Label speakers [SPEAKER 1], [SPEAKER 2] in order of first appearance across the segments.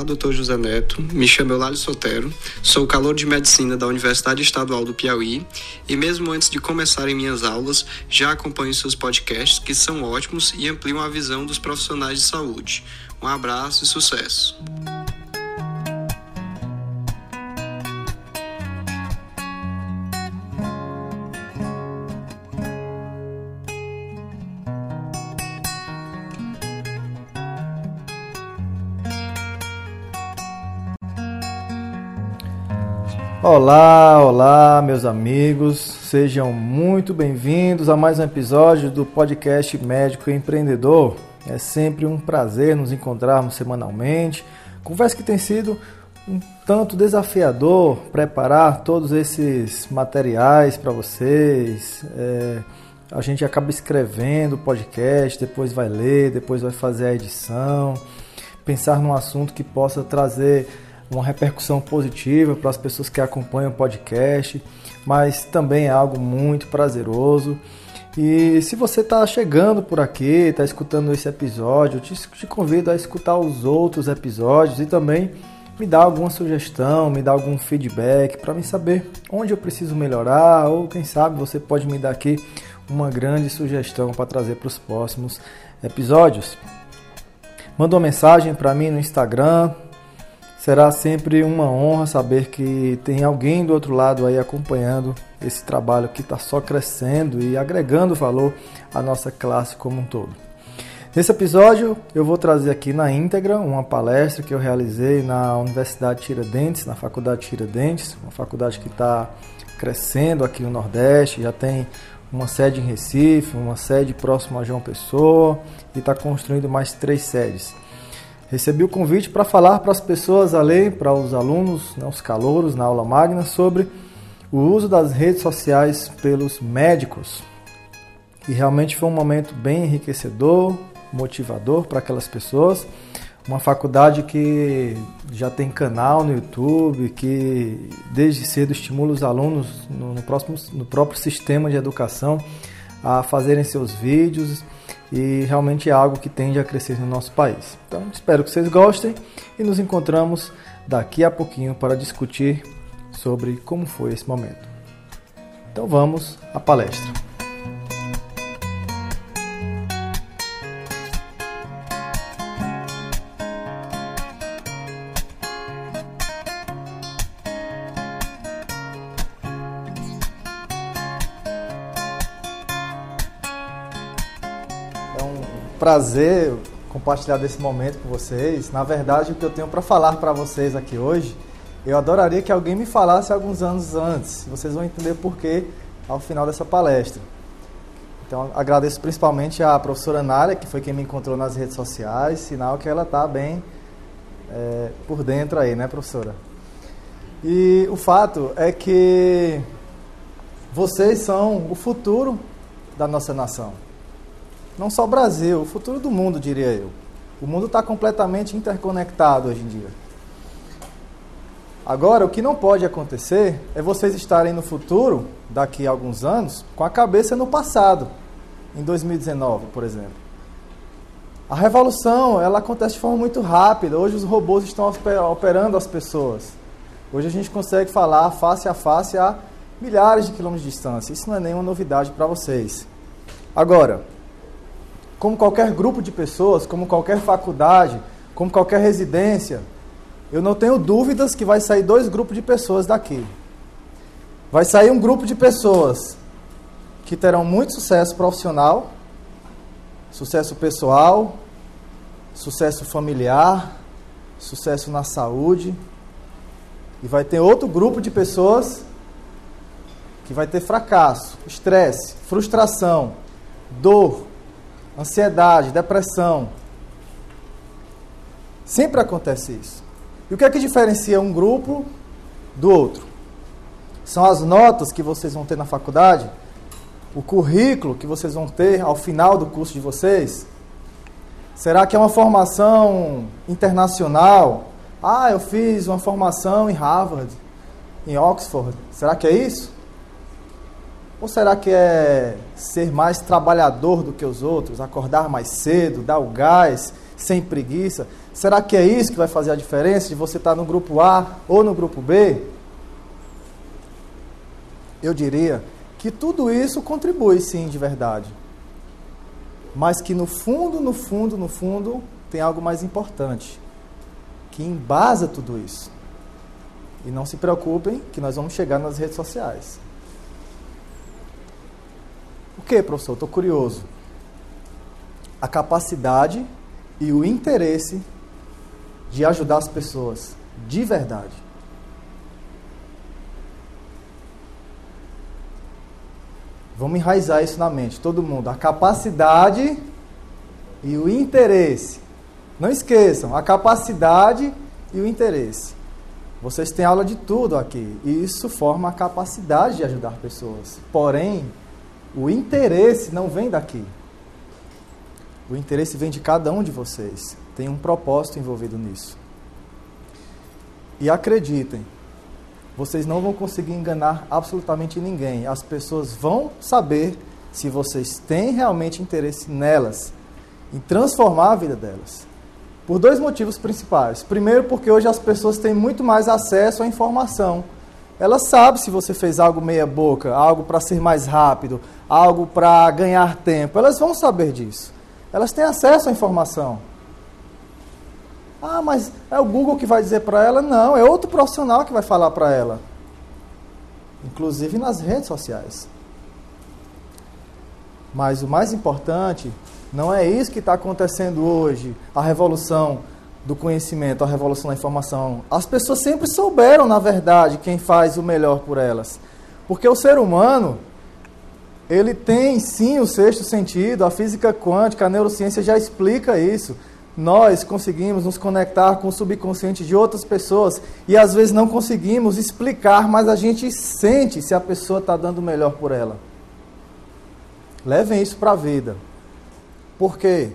[SPEAKER 1] Olá, doutor José Neto. Me chamo Eulalio Sotero, sou calor de medicina da Universidade Estadual do Piauí e, mesmo antes de começarem minhas aulas, já acompanho seus podcasts que são ótimos e ampliam a visão dos profissionais de saúde. Um abraço e sucesso!
[SPEAKER 2] Olá, olá, meus amigos, sejam muito bem-vindos a mais um episódio do podcast Médico Empreendedor. É sempre um prazer nos encontrarmos semanalmente. Conversa que tem sido um tanto desafiador preparar todos esses materiais para vocês. É, a gente acaba escrevendo o podcast, depois vai ler, depois vai fazer a edição, pensar num assunto que possa trazer uma repercussão positiva para as pessoas que acompanham o podcast, mas também é algo muito prazeroso. E se você está chegando por aqui, está escutando esse episódio, eu te, convido a escutar os outros episódios e também me dar alguma sugestão, me dar algum feedback para me saber onde eu preciso melhorar ou quem sabe você pode me dar aqui uma grande sugestão para trazer para os próximos episódios. Manda uma mensagem para mim no Instagram, Será sempre uma honra saber que tem alguém do outro lado aí acompanhando esse trabalho que está só crescendo e agregando valor à nossa classe como um todo. Nesse episódio, eu vou trazer aqui na íntegra uma palestra que eu realizei na Universidade Tiradentes, na Faculdade Tiradentes, uma faculdade que está crescendo aqui no Nordeste, já tem uma sede em Recife, uma sede próxima a João Pessoa e está construindo mais três sedes recebi o convite para falar para as pessoas ali, para os alunos, né, os calouros na aula magna, sobre o uso das redes sociais pelos médicos. E realmente foi um momento bem enriquecedor, motivador para aquelas pessoas. Uma faculdade que já tem canal no YouTube, que desde cedo estimula os alunos no, no, próximo, no próprio sistema de educação a fazerem seus vídeos e realmente é algo que tende a crescer no nosso país. Então, espero que vocês gostem e nos encontramos daqui a pouquinho para discutir sobre como foi esse momento. Então, vamos à palestra. Prazer compartilhar desse momento com vocês. Na verdade, o que eu tenho para falar para vocês aqui hoje, eu adoraria que alguém me falasse alguns anos antes. Vocês vão entender por quê ao final dessa palestra. Então, agradeço principalmente à professora Nália, que foi quem me encontrou nas redes sociais, sinal que ela está bem é, por dentro aí, né, professora? E o fato é que vocês são o futuro da nossa nação. Não só o Brasil, o futuro do mundo, diria eu. O mundo está completamente interconectado hoje em dia. Agora, o que não pode acontecer é vocês estarem no futuro, daqui a alguns anos, com a cabeça no passado, em 2019, por exemplo. A revolução, ela acontece de forma muito rápida. Hoje os robôs estão operando as pessoas. Hoje a gente consegue falar face a face a milhares de quilômetros de distância. Isso não é nenhuma novidade para vocês. Agora, como qualquer grupo de pessoas, como qualquer faculdade, como qualquer residência, eu não tenho dúvidas que vai sair dois grupos de pessoas daqui. Vai sair um grupo de pessoas que terão muito sucesso profissional, sucesso pessoal, sucesso familiar, sucesso na saúde. E vai ter outro grupo de pessoas que vai ter fracasso, estresse, frustração, dor, ansiedade, depressão. Sempre acontece isso. E o que é que diferencia um grupo do outro? São as notas que vocês vão ter na faculdade, o currículo que vocês vão ter ao final do curso de vocês. Será que é uma formação internacional? Ah, eu fiz uma formação em Harvard, em Oxford. Será que é isso? Ou será que é ser mais trabalhador do que os outros, acordar mais cedo, dar o gás, sem preguiça? Será que é isso que vai fazer a diferença de você estar no grupo A ou no grupo B? Eu diria que tudo isso contribui sim de verdade. Mas que no fundo, no fundo, no fundo, tem algo mais importante que embasa tudo isso. E não se preocupem que nós vamos chegar nas redes sociais. O que, professor? Estou curioso. A capacidade e o interesse de ajudar as pessoas de verdade. Vamos enraizar isso na mente, todo mundo. A capacidade e o interesse. Não esqueçam, a capacidade e o interesse. Vocês têm aula de tudo aqui. E isso forma a capacidade de ajudar pessoas. Porém, o interesse não vem daqui. O interesse vem de cada um de vocês. Tem um propósito envolvido nisso. E acreditem, vocês não vão conseguir enganar absolutamente ninguém. As pessoas vão saber se vocês têm realmente interesse nelas, em transformar a vida delas. Por dois motivos principais. Primeiro, porque hoje as pessoas têm muito mais acesso à informação. Elas sabem se você fez algo meia-boca, algo para ser mais rápido, algo para ganhar tempo. Elas vão saber disso. Elas têm acesso à informação. Ah, mas é o Google que vai dizer para ela? Não, é outro profissional que vai falar para ela. Inclusive nas redes sociais. Mas o mais importante não é isso que está acontecendo hoje, a revolução do conhecimento, a revolução da informação. As pessoas sempre souberam, na verdade, quem faz o melhor por elas. Porque o ser humano, ele tem sim o sexto sentido, a física quântica, a neurociência já explica isso nós conseguimos nos conectar com o subconsciente de outras pessoas e às vezes não conseguimos explicar, mas a gente sente se a pessoa está dando o melhor por ela. Levem isso para a vida. Porque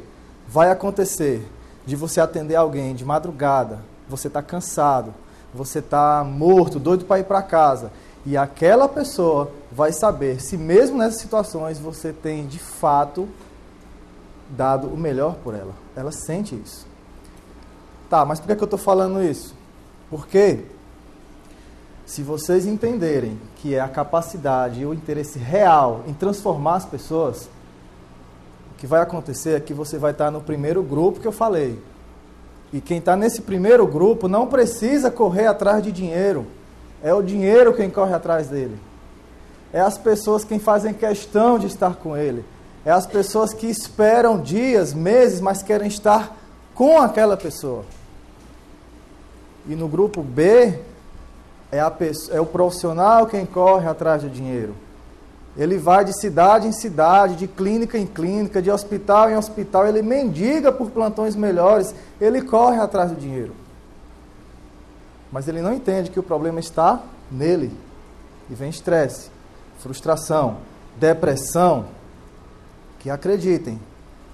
[SPEAKER 2] vai acontecer de você atender alguém de madrugada, você está cansado, você está morto, doido para ir para casa, e aquela pessoa vai saber se mesmo nessas situações você tem de fato dado o melhor por ela. Ela sente isso. Tá, mas por que, é que eu estou falando isso? Porque se vocês entenderem que é a capacidade e o interesse real em transformar as pessoas, que vai acontecer é que você vai estar no primeiro grupo que eu falei. E quem está nesse primeiro grupo não precisa correr atrás de dinheiro. É o dinheiro quem corre atrás dele. É as pessoas quem fazem questão de estar com ele. É as pessoas que esperam dias, meses, mas querem estar com aquela pessoa. E no grupo B, é, a é o profissional quem corre atrás do dinheiro. Ele vai de cidade em cidade, de clínica em clínica, de hospital em hospital, ele mendiga por plantões melhores, ele corre atrás do dinheiro. Mas ele não entende que o problema está nele. E vem estresse, frustração, depressão, que acreditem,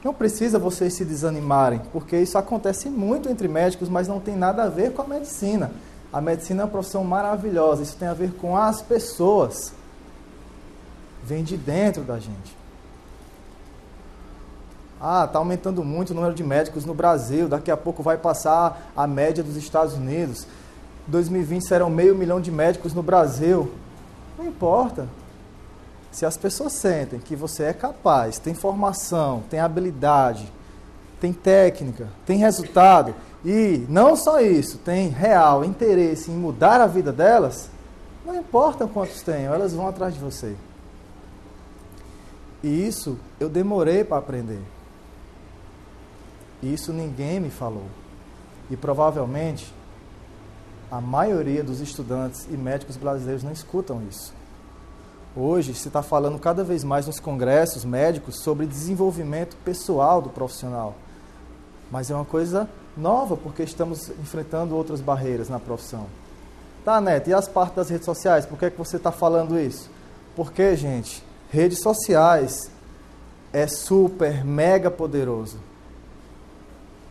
[SPEAKER 2] não precisa vocês se desanimarem, porque isso acontece muito entre médicos, mas não tem nada a ver com a medicina. A medicina é uma profissão maravilhosa, isso tem a ver com as pessoas. Vem de dentro da gente. Ah, está aumentando muito o número de médicos no Brasil, daqui a pouco vai passar a média dos Estados Unidos. 2020 serão meio milhão de médicos no Brasil. Não importa. Se as pessoas sentem que você é capaz, tem formação, tem habilidade, tem técnica, tem resultado, e não só isso, tem real interesse em mudar a vida delas, não importa quantos tenham, elas vão atrás de você. E isso eu demorei para aprender. Isso ninguém me falou. E provavelmente a maioria dos estudantes e médicos brasileiros não escutam isso. Hoje se está falando cada vez mais nos congressos médicos sobre desenvolvimento pessoal do profissional. Mas é uma coisa nova, porque estamos enfrentando outras barreiras na profissão. Tá, Neto, e as partes das redes sociais? Por que, é que você está falando isso? Porque, gente, redes sociais é super, mega poderoso.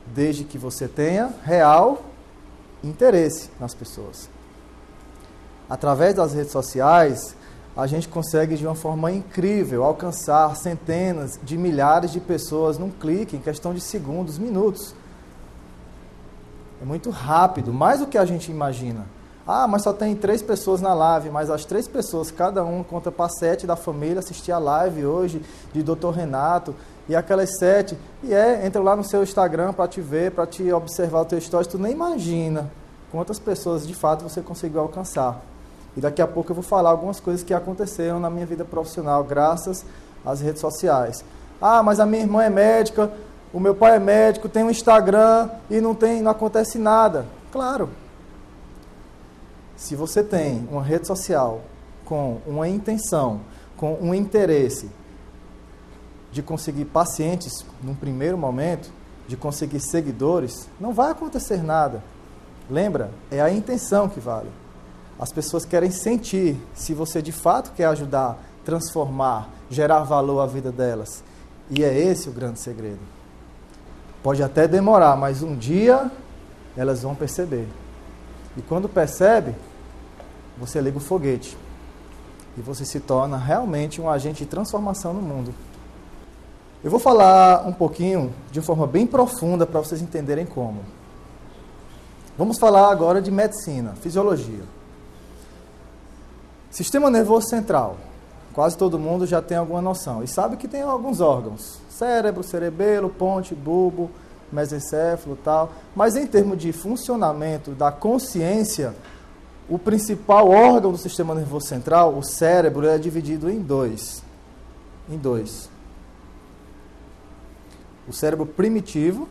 [SPEAKER 2] Desde que você tenha real interesse nas pessoas. Através das redes sociais, a gente consegue de uma forma incrível alcançar centenas de milhares de pessoas num clique, em questão de segundos, minutos. É muito rápido, mais do que a gente imagina. Ah, mas só tem três pessoas na live, mas as três pessoas, cada um conta para sete da família assistir a live hoje de Dr. Renato, e aquelas sete, e é, entra lá no seu Instagram para te ver, para te observar o teu stories, tu nem imagina quantas pessoas de fato você conseguiu alcançar. E daqui a pouco eu vou falar algumas coisas que aconteceram na minha vida profissional, graças às redes sociais. Ah, mas a minha irmã é médica, o meu pai é médico, tem um Instagram e não tem, não acontece nada. Claro. Se você tem uma rede social com uma intenção, com um interesse de conseguir pacientes num primeiro momento, de conseguir seguidores, não vai acontecer nada. Lembra? É a intenção que vale. As pessoas querem sentir se você de fato quer ajudar, transformar, gerar valor à vida delas. E é esse o grande segredo. Pode até demorar, mas um dia elas vão perceber. E quando percebe, você liga o foguete. E você se torna realmente um agente de transformação no mundo. Eu vou falar um pouquinho de forma bem profunda para vocês entenderem como. Vamos falar agora de medicina, fisiologia. Sistema nervoso central. Quase todo mundo já tem alguma noção. E sabe que tem alguns órgãos: cérebro, cerebelo, ponte, bulbo, mesencéfalo tal. Mas em termos de funcionamento da consciência, o principal órgão do sistema nervoso central, o cérebro, é dividido em dois. Em dois o cérebro primitivo,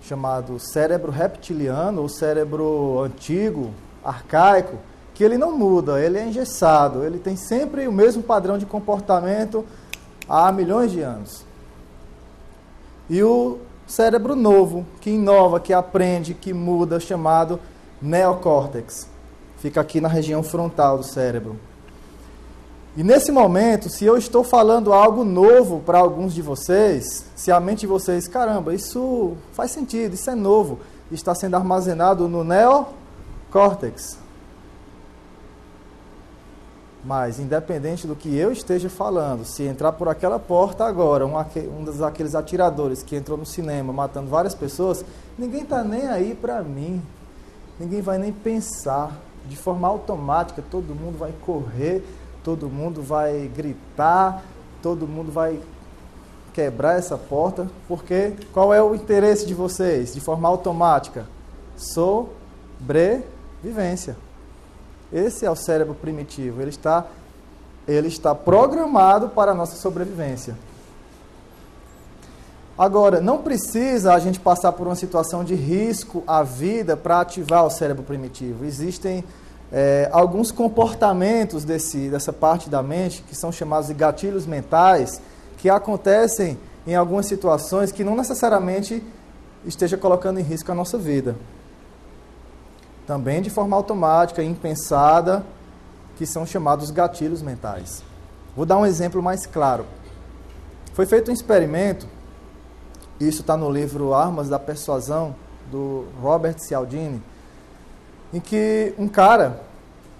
[SPEAKER 2] chamado cérebro reptiliano, ou cérebro antigo, arcaico, que ele não muda, ele é engessado, ele tem sempre o mesmo padrão de comportamento há milhões de anos. E o cérebro novo, que inova, que aprende, que muda, chamado neocórtex. Fica aqui na região frontal do cérebro. E nesse momento, se eu estou falando algo novo para alguns de vocês, se a mente de vocês, caramba, isso faz sentido, isso é novo, está sendo armazenado no neocórtex. Mas, independente do que eu esteja falando, se entrar por aquela porta agora, um, um daqueles atiradores que entrou no cinema matando várias pessoas, ninguém está nem aí para mim. Ninguém vai nem pensar. De forma automática, todo mundo vai correr todo mundo vai gritar, todo mundo vai quebrar essa porta, porque qual é o interesse de vocês? De forma automática, sobrevivência. Esse é o cérebro primitivo, ele está ele está programado para a nossa sobrevivência. Agora, não precisa a gente passar por uma situação de risco à vida para ativar o cérebro primitivo. Existem é, alguns comportamentos desse, dessa parte da mente, que são chamados de gatilhos mentais, que acontecem em algumas situações que não necessariamente esteja colocando em risco a nossa vida. Também de forma automática, impensada, que são chamados gatilhos mentais. Vou dar um exemplo mais claro. Foi feito um experimento, isso está no livro Armas da Persuasão, do Robert Cialdini, em que um cara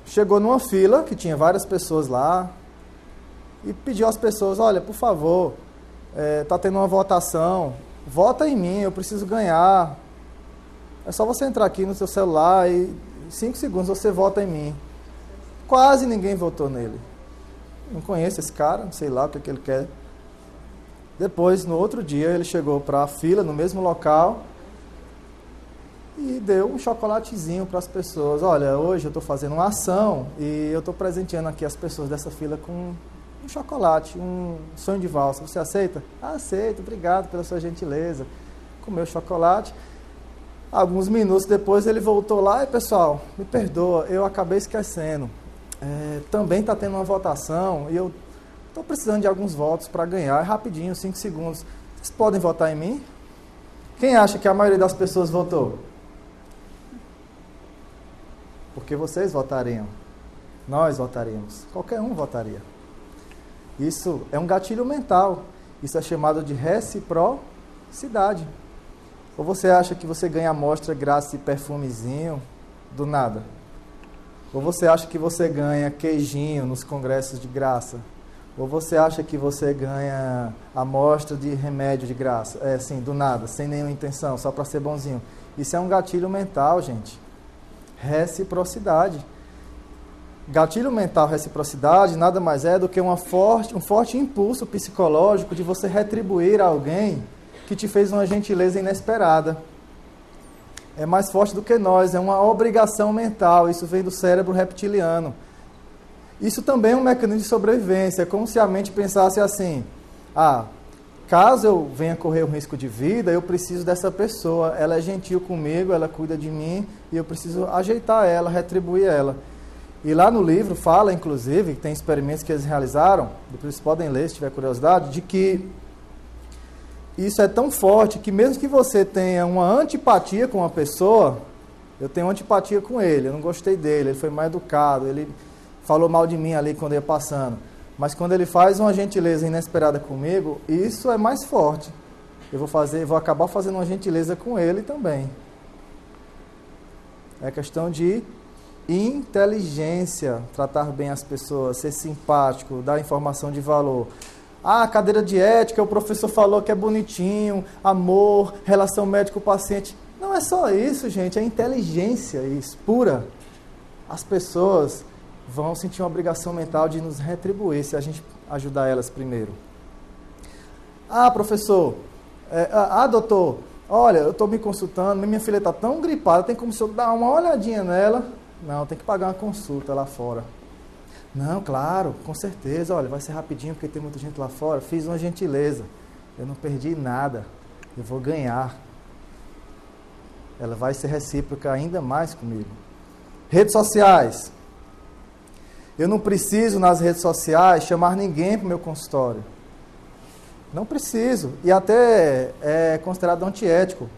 [SPEAKER 2] chegou numa fila que tinha várias pessoas lá e pediu às pessoas: Olha, por favor, está é, tá tendo uma votação, vota em mim, eu preciso ganhar. É só você entrar aqui no seu celular e em cinco segundos você vota em mim. Quase ninguém votou nele. Não conheço esse cara, não sei lá o que, é que ele quer. Depois, no outro dia, ele chegou para a fila, no mesmo local, e deu um chocolatezinho para as pessoas. Olha, hoje eu estou fazendo uma ação e eu estou presenteando aqui as pessoas dessa fila com um chocolate, um sonho de valsa. Você aceita? Aceito, obrigado pela sua gentileza. Comeu o chocolate. Alguns minutos depois ele voltou lá e, pessoal, me perdoa, eu acabei esquecendo. É, também está tendo uma votação e eu estou precisando de alguns votos para ganhar. É rapidinho, cinco segundos. Vocês podem votar em mim? Quem acha que a maioria das pessoas votou? Porque vocês votariam. Nós votaríamos. Qualquer um votaria. Isso é um gatilho mental. Isso é chamado de reciprocidade. Ou você acha que você ganha amostra graça e perfumezinho do nada? Ou você acha que você ganha queijinho nos congressos de graça? Ou você acha que você ganha amostra de remédio de graça, é assim, do nada, sem nenhuma intenção, só para ser bonzinho? Isso é um gatilho mental, gente. Reciprocidade. Gatilho mental, reciprocidade, nada mais é do que uma forte, um forte impulso psicológico de você retribuir a alguém que te fez uma gentileza inesperada. É mais forte do que nós, é uma obrigação mental, isso vem do cérebro reptiliano. Isso também é um mecanismo de sobrevivência, é como se a mente pensasse assim: ah, caso eu venha correr um risco de vida, eu preciso dessa pessoa, ela é gentil comigo, ela cuida de mim e eu preciso ajeitar ela, retribuir ela. E lá no livro fala, inclusive, tem experimentos que eles realizaram, depois vocês podem ler se tiver curiosidade, de que isso é tão forte que mesmo que você tenha uma antipatia com uma pessoa, eu tenho antipatia com ele, eu não gostei dele, ele foi mal educado, ele falou mal de mim ali quando ia passando. Mas quando ele faz uma gentileza inesperada comigo, isso é mais forte. Eu vou fazer, vou acabar fazendo uma gentileza com ele também. É questão de inteligência, tratar bem as pessoas, ser simpático, dar informação de valor. Ah, cadeira de ética, o professor falou que é bonitinho, amor, relação médico-paciente. Não é só isso, gente, é inteligência isso, pura. As pessoas vão sentir uma obrigação mental de nos retribuir se a gente ajudar elas primeiro. Ah, professor, é, ah, ah, doutor, olha, eu estou me consultando, minha filha está tão gripada, tem como se eu dar uma olhadinha nela? Não, tem que pagar uma consulta lá fora. Não, claro, com certeza, olha, vai ser rapidinho porque tem muita gente lá fora. Fiz uma gentileza, eu não perdi nada, eu vou ganhar. Ela vai ser recíproca ainda mais comigo. Redes sociais. Eu não preciso nas redes sociais chamar ninguém para o meu consultório. Não preciso. E até é considerado antiético.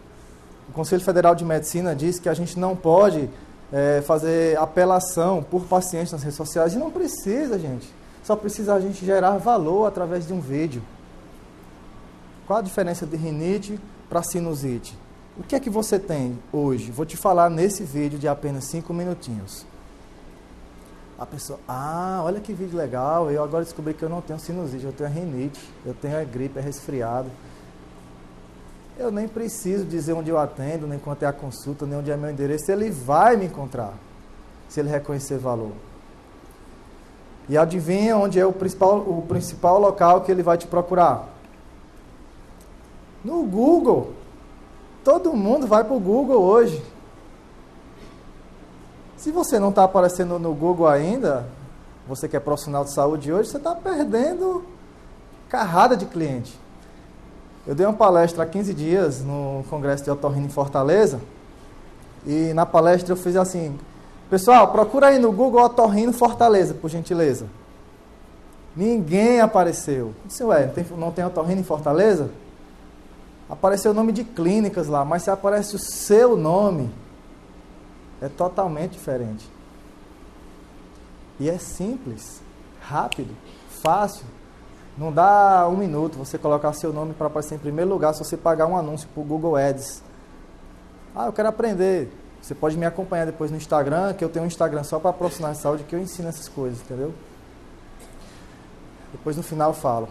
[SPEAKER 2] O Conselho Federal de Medicina diz que a gente não pode é, fazer apelação por pacientes nas redes sociais. E não precisa, gente. Só precisa a gente gerar valor através de um vídeo. Qual a diferença de rinite para sinusite? O que é que você tem hoje? Vou te falar nesse vídeo de apenas 5 minutinhos. A pessoa, ah, olha que vídeo legal, eu agora descobri que eu não tenho sinusite, eu tenho a rinite, eu tenho a gripe, é resfriado. Eu nem preciso dizer onde eu atendo, nem quanto é a consulta, nem onde é meu endereço, ele vai me encontrar, se ele reconhecer valor. E adivinha onde é o principal, o principal local que ele vai te procurar? No Google. Todo mundo vai para o Google hoje. Se você não está aparecendo no Google ainda, você que é profissional de saúde hoje, você está perdendo carrada de cliente. Eu dei uma palestra há 15 dias no Congresso de Otorrino em Fortaleza, e na palestra eu fiz assim, pessoal, procura aí no Google Otorrino Fortaleza, por gentileza. Ninguém apareceu. Eu disse, ué, não tem, não tem otorrino em Fortaleza? Apareceu o nome de clínicas lá, mas se aparece o seu nome, é totalmente diferente. E é simples, rápido, fácil. Não dá um minuto você colocar seu nome para aparecer em primeiro lugar se você pagar um anúncio para o Google Ads. Ah, eu quero aprender. Você pode me acompanhar depois no Instagram, que eu tenho um Instagram só para profissionais de saúde que eu ensino essas coisas, entendeu? Depois no final eu falo.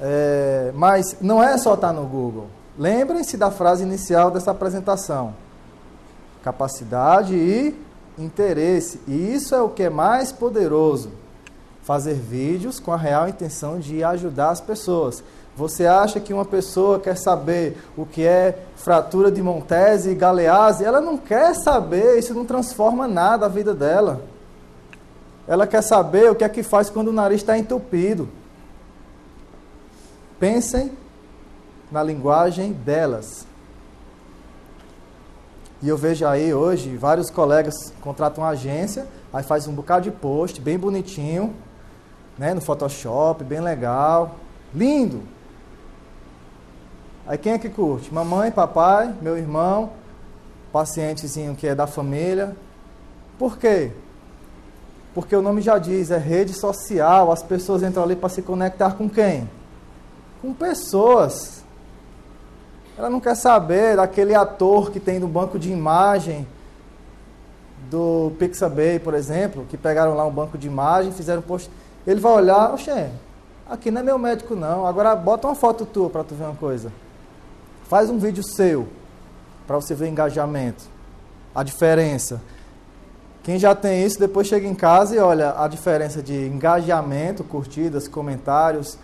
[SPEAKER 2] É, mas não é só estar no Google. Lembrem-se da frase inicial dessa apresentação capacidade e interesse. E isso é o que é mais poderoso. Fazer vídeos com a real intenção de ajudar as pessoas. Você acha que uma pessoa quer saber o que é fratura de Montese e Galeazzi? Ela não quer saber, isso não transforma nada a vida dela. Ela quer saber o que é que faz quando o nariz está entupido. Pensem na linguagem delas. E eu vejo aí hoje vários colegas contratam uma agência, aí faz um bocado de post, bem bonitinho, né, no Photoshop, bem legal, lindo. Aí quem é que curte? Mamãe, papai, meu irmão, pacientezinho que é da família. Por quê? Porque o nome já diz, é rede social, as pessoas entram ali para se conectar com quem? Com pessoas. Ela não quer saber daquele ator que tem no banco de imagem do Pixabay, por exemplo, que pegaram lá um banco de imagem, fizeram post. Ele vai olhar, oxê, Aqui não é meu médico não. Agora bota uma foto tua para tu ver uma coisa. Faz um vídeo seu para você ver engajamento, a diferença. Quem já tem isso, depois chega em casa e olha a diferença de engajamento, curtidas, comentários,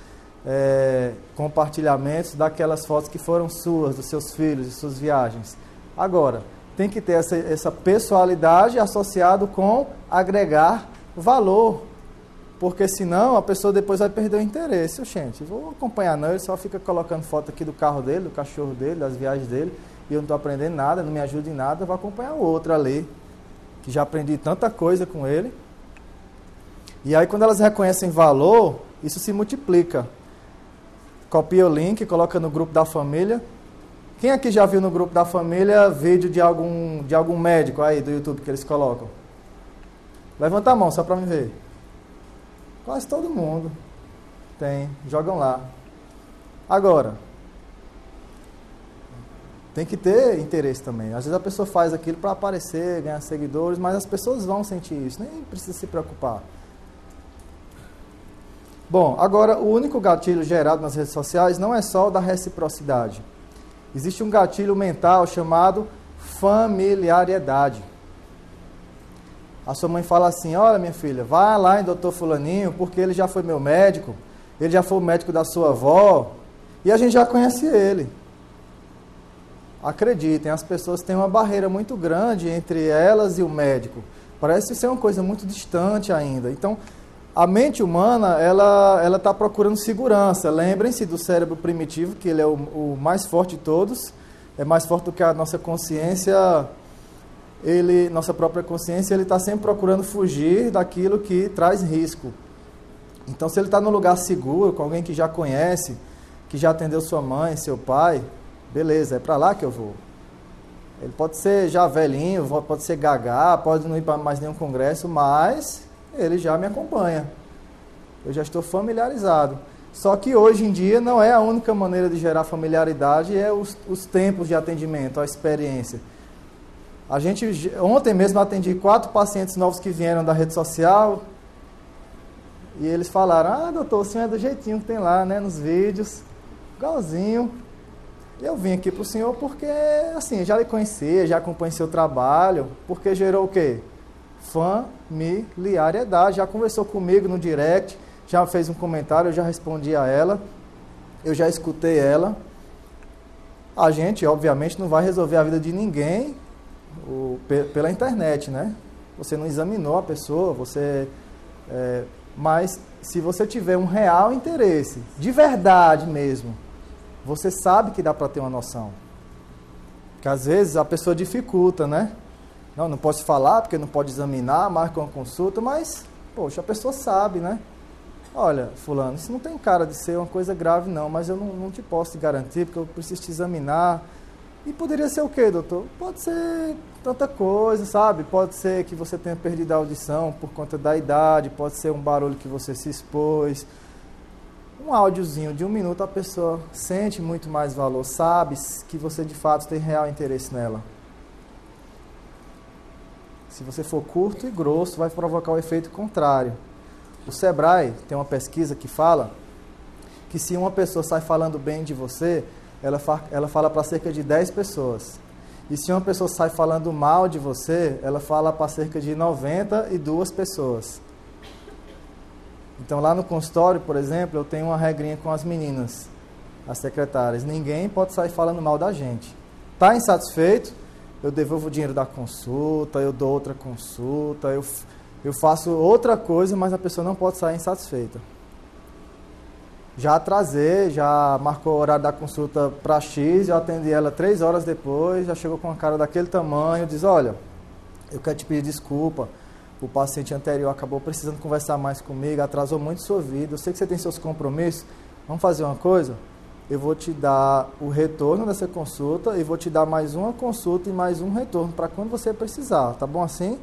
[SPEAKER 2] é, compartilhamentos daquelas fotos que foram suas, dos seus filhos, de suas viagens. Agora, tem que ter essa, essa pessoalidade associado com agregar valor. Porque senão a pessoa depois vai perder o interesse. Gente, vou acompanhar não, ele só fica colocando foto aqui do carro dele, do cachorro dele, das viagens dele, e eu não estou aprendendo nada, não me ajuda em nada, vou acompanhar o outro ali que já aprendi tanta coisa com ele. E aí, quando elas reconhecem valor, isso se multiplica. Copia o link, coloca no grupo da família. Quem aqui já viu no grupo da família vídeo de algum, de algum médico aí do YouTube que eles colocam? Levanta a mão só para me ver. Quase todo mundo tem. Jogam lá. Agora, tem que ter interesse também. Às vezes a pessoa faz aquilo para aparecer, ganhar seguidores, mas as pessoas vão sentir isso, nem precisa se preocupar. Bom, agora o único gatilho gerado nas redes sociais não é só o da reciprocidade. Existe um gatilho mental chamado familiaridade. A sua mãe fala assim: Olha, minha filha, vai lá em doutor Fulaninho, porque ele já foi meu médico, ele já foi o médico da sua avó, e a gente já conhece ele. Acreditem, as pessoas têm uma barreira muito grande entre elas e o médico. Parece ser uma coisa muito distante ainda. Então, a mente humana, ela ela está procurando segurança. Lembrem-se do cérebro primitivo, que ele é o, o, mais forte de todos, é mais forte do que a nossa consciência. Ele, nossa própria consciência, ele está sempre procurando fugir daquilo que traz risco. Então, se ele está num lugar seguro, com alguém que já conhece, que já atendeu sua mãe, seu pai, Beleza, é para lá que eu vou. Ele pode ser já velhinho, pode ser gagá, pode não ir para mais nenhum congresso, mas ele já me acompanha. Eu já estou familiarizado. Só que hoje em dia não é a única maneira de gerar familiaridade, é os, os tempos de atendimento, a experiência. A gente ontem mesmo atendi quatro pacientes novos que vieram da rede social e eles falaram: "Ah, doutor, o senhor é do jeitinho que tem lá, né, nos vídeos, igualzinho". Eu vim aqui para o senhor porque, assim, já lhe conhecia, já acompanhei seu trabalho, porque gerou o quê? Familiaridade. Já conversou comigo no direct, já fez um comentário, eu já respondi a ela, eu já escutei ela. A gente, obviamente, não vai resolver a vida de ninguém o, pela internet, né? Você não examinou a pessoa, você. É, mas se você tiver um real interesse, de verdade mesmo, você sabe que dá para ter uma noção. Que às vezes a pessoa dificulta, né? Não, não posso falar porque não pode examinar, marca uma consulta, mas, poxa, a pessoa sabe, né? Olha, fulano, isso não tem cara de ser uma coisa grave não, mas eu não, não te posso te garantir porque eu preciso te examinar. E poderia ser o quê, doutor? Pode ser tanta coisa, sabe? Pode ser que você tenha perdido a audição por conta da idade, pode ser um barulho que você se expôs, um áudiozinho de um minuto, a pessoa sente muito mais valor, sabe que você de fato tem real interesse nela. Se você for curto e grosso, vai provocar o efeito contrário. O Sebrae tem uma pesquisa que fala que se uma pessoa sai falando bem de você, ela, fa ela fala para cerca de 10 pessoas. E se uma pessoa sai falando mal de você, ela fala para cerca de 92 pessoas. Então, lá no consultório, por exemplo, eu tenho uma regrinha com as meninas, as secretárias. Ninguém pode sair falando mal da gente. Está insatisfeito? Eu devolvo o dinheiro da consulta, eu dou outra consulta, eu, eu faço outra coisa, mas a pessoa não pode sair insatisfeita. Já atrasei, já marcou o horário da consulta para X, eu atendi ela três horas depois, já chegou com a cara daquele tamanho, diz, olha, eu quero te pedir desculpa, o paciente anterior acabou precisando conversar mais comigo, atrasou muito sua vida, eu sei que você tem seus compromissos, vamos fazer uma coisa? Eu vou te dar o retorno dessa consulta e vou te dar mais uma consulta e mais um retorno para quando você precisar, tá bom assim?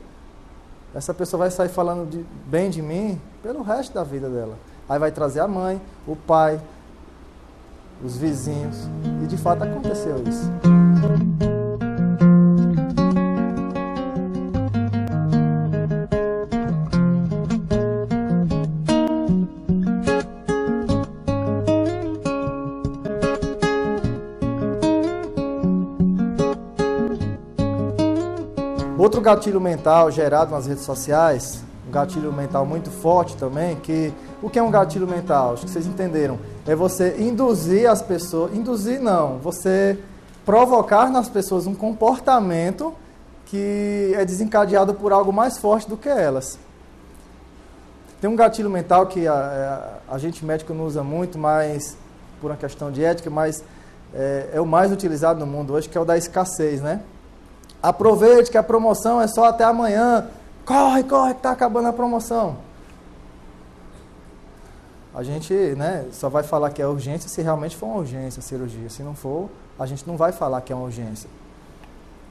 [SPEAKER 2] Essa pessoa vai sair falando de, bem de mim pelo resto da vida dela. Aí vai trazer a mãe, o pai, os vizinhos. E de fato aconteceu isso. Gatilho mental gerado nas redes sociais, um gatilho mental muito forte também, que o que é um gatilho mental? Acho que vocês entenderam. É você induzir as pessoas, induzir não, você provocar nas pessoas um comportamento que é desencadeado por algo mais forte do que elas. Tem um gatilho mental que a, a, a gente médico não usa muito, mas por uma questão de ética, mas é, é o mais utilizado no mundo hoje, que é o da escassez, né? Aproveite que a promoção é só até amanhã. Corre, corre, que está acabando a promoção. A gente né, só vai falar que é urgência se realmente for uma urgência a cirurgia. Se não for, a gente não vai falar que é uma urgência.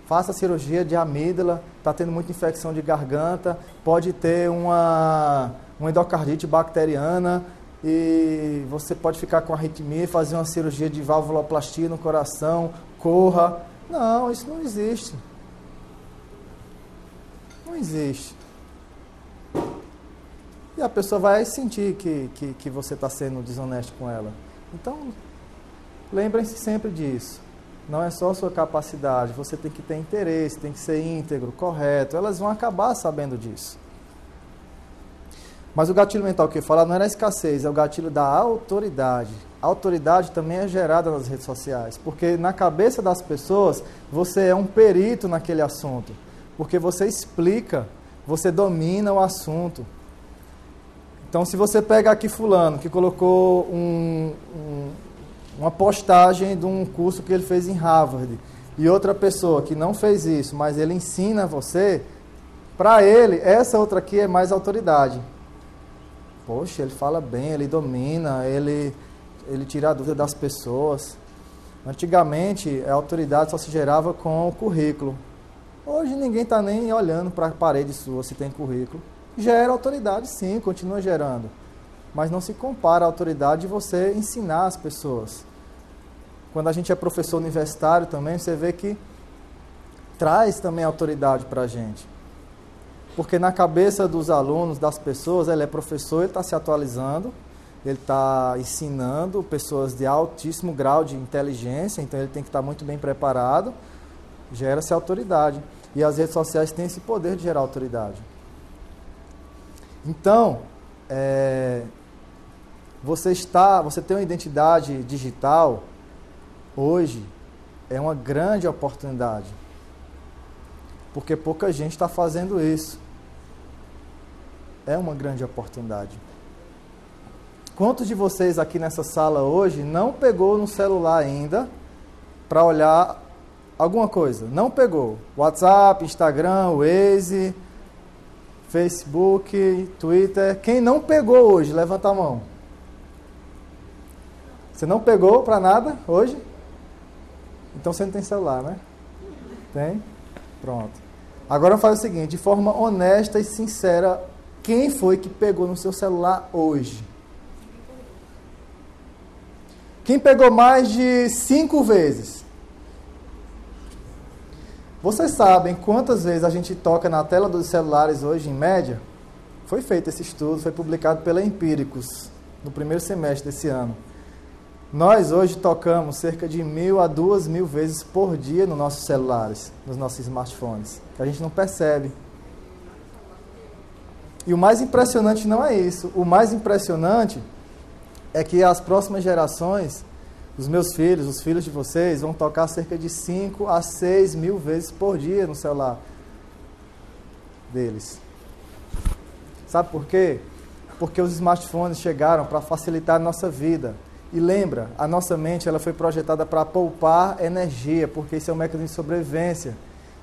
[SPEAKER 2] Faça cirurgia de amígdala, está tendo muita infecção de garganta, pode ter uma, uma endocardite bacteriana e você pode ficar com arritmia fazer uma cirurgia de valvuloplastia no coração, corra. Não, isso não existe. Não existe. E a pessoa vai sentir que, que, que você está sendo desonesto com ela. Então, lembrem-se sempre disso. Não é só sua capacidade, você tem que ter interesse, tem que ser íntegro, correto. Elas vão acabar sabendo disso. Mas o gatilho mental que eu falar não era a escassez, é o gatilho da autoridade. A autoridade também é gerada nas redes sociais, porque na cabeça das pessoas você é um perito naquele assunto porque você explica, você domina o assunto. Então, se você pega aqui fulano, que colocou um, um, uma postagem de um curso que ele fez em Harvard, e outra pessoa que não fez isso, mas ele ensina você, para ele, essa outra aqui é mais autoridade. Poxa, ele fala bem, ele domina, ele, ele tira a dúvida das pessoas. Antigamente, a autoridade só se gerava com o currículo. Hoje ninguém está nem olhando para a parede sua se tem currículo. Gera autoridade, sim, continua gerando. Mas não se compara a autoridade de você ensinar as pessoas. Quando a gente é professor universitário também, você vê que traz também autoridade para a gente. Porque na cabeça dos alunos, das pessoas, ele é professor, ele está se atualizando, ele está ensinando pessoas de altíssimo grau de inteligência, então ele tem que estar tá muito bem preparado, gera-se autoridade. E as redes sociais têm esse poder de gerar autoridade. Então, é, você está, você tem uma identidade digital hoje é uma grande oportunidade, porque pouca gente está fazendo isso. É uma grande oportunidade. Quantos de vocês aqui nessa sala hoje não pegou no celular ainda para olhar alguma coisa, não pegou. WhatsApp, Instagram, Waze, Facebook, Twitter. Quem não pegou hoje, levanta a mão. Você não pegou para nada hoje? Então você não tem celular, né? Tem? Pronto. Agora faz o seguinte, de forma honesta e sincera, quem foi que pegou no seu celular hoje? Quem pegou mais de cinco vezes? Vocês sabem quantas vezes a gente toca na tela dos celulares hoje, em média? Foi feito esse estudo, foi publicado pela Empíricos, no primeiro semestre desse ano. Nós hoje tocamos cerca de mil a duas mil vezes por dia nos nossos celulares, nos nossos smartphones, que a gente não percebe. E o mais impressionante não é isso. O mais impressionante é que as próximas gerações os meus filhos, os filhos de vocês, vão tocar cerca de 5 a 6 mil vezes por dia no celular deles. Sabe por quê? Porque os smartphones chegaram para facilitar a nossa vida. E lembra, a nossa mente ela foi projetada para poupar energia, porque isso é um mecanismo de sobrevivência.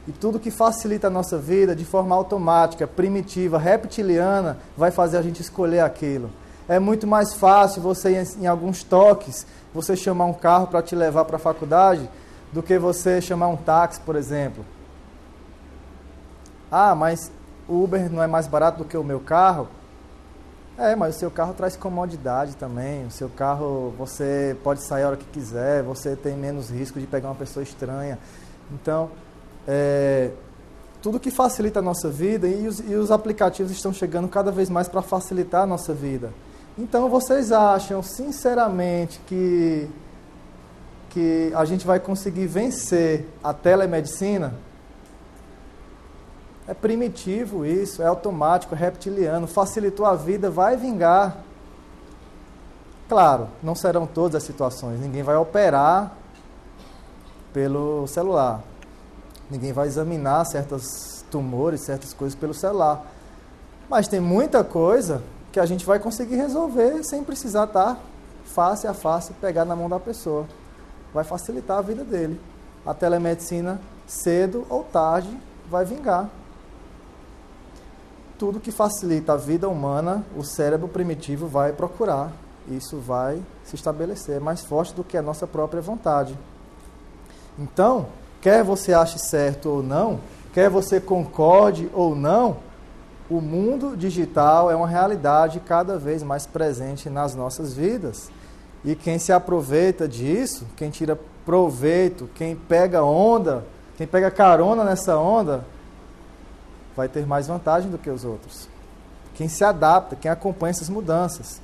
[SPEAKER 2] E tudo que facilita a nossa vida de forma automática, primitiva, reptiliana, vai fazer a gente escolher aquilo. É muito mais fácil você, em alguns toques, você chamar um carro para te levar para a faculdade do que você chamar um táxi, por exemplo. Ah, mas o Uber não é mais barato do que o meu carro? É, mas o seu carro traz comodidade também. O seu carro, você pode sair a hora que quiser, você tem menos risco de pegar uma pessoa estranha. Então, é, tudo que facilita a nossa vida e os, e os aplicativos estão chegando cada vez mais para facilitar a nossa vida. Então vocês acham sinceramente que que a gente vai conseguir vencer a telemedicina? É primitivo isso, é automático, é reptiliano. Facilitou a vida, vai vingar. Claro, não serão todas as situações. Ninguém vai operar pelo celular. Ninguém vai examinar certos tumores, certas coisas pelo celular. Mas tem muita coisa que a gente vai conseguir resolver sem precisar estar face a face, pegar na mão da pessoa. Vai facilitar a vida dele. A telemedicina, cedo ou tarde, vai vingar. Tudo que facilita a vida humana, o cérebro primitivo vai procurar. Isso vai se estabelecer, mais forte do que a nossa própria vontade. Então, quer você ache certo ou não, quer você concorde ou não, o mundo digital é uma realidade cada vez mais presente nas nossas vidas. E quem se aproveita disso, quem tira proveito, quem pega onda, quem pega carona nessa onda, vai ter mais vantagem do que os outros. Quem se adapta, quem acompanha essas mudanças.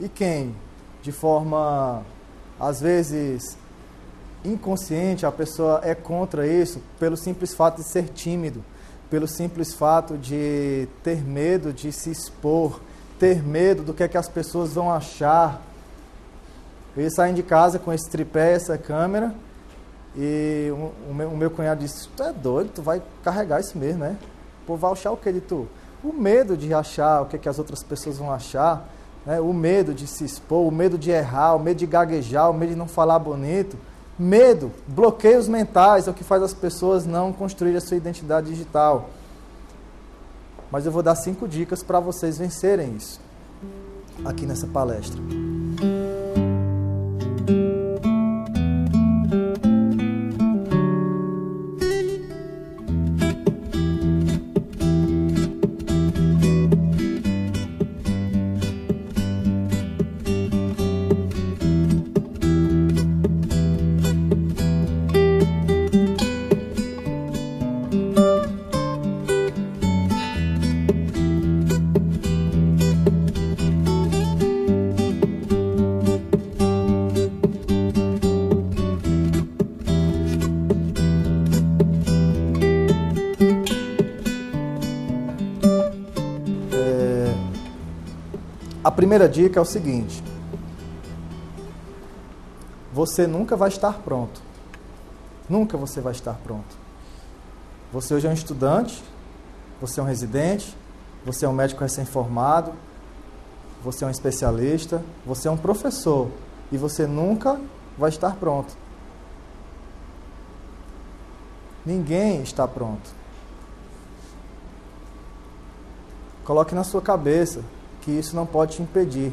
[SPEAKER 2] E quem, de forma às vezes inconsciente, a pessoa é contra isso pelo simples fato de ser tímido, pelo simples fato de ter medo de se expor, ter medo do que, é que as pessoas vão achar. Ia sair de casa com esse tripé, essa câmera, e o, o, meu, o meu, cunhado disse: Tu é doido, tu vai carregar isso mesmo, né? Pô, vai achar o que de tu? O medo de achar o que, é que as outras pessoas vão achar né? o medo de se expor, o medo de errar, o medo de gaguejar, o medo de não falar bonito. Medo, bloqueios mentais é o que faz as pessoas não construir a sua identidade digital. Mas eu vou dar cinco dicas para vocês vencerem isso aqui nessa palestra. Primeira dica é o seguinte: você nunca vai estar pronto. Nunca você vai estar pronto. Você hoje é um estudante, você é um residente, você é um médico recém-formado, você é um especialista, você é um professor e você nunca vai estar pronto. Ninguém está pronto. Coloque na sua cabeça que isso não pode te impedir.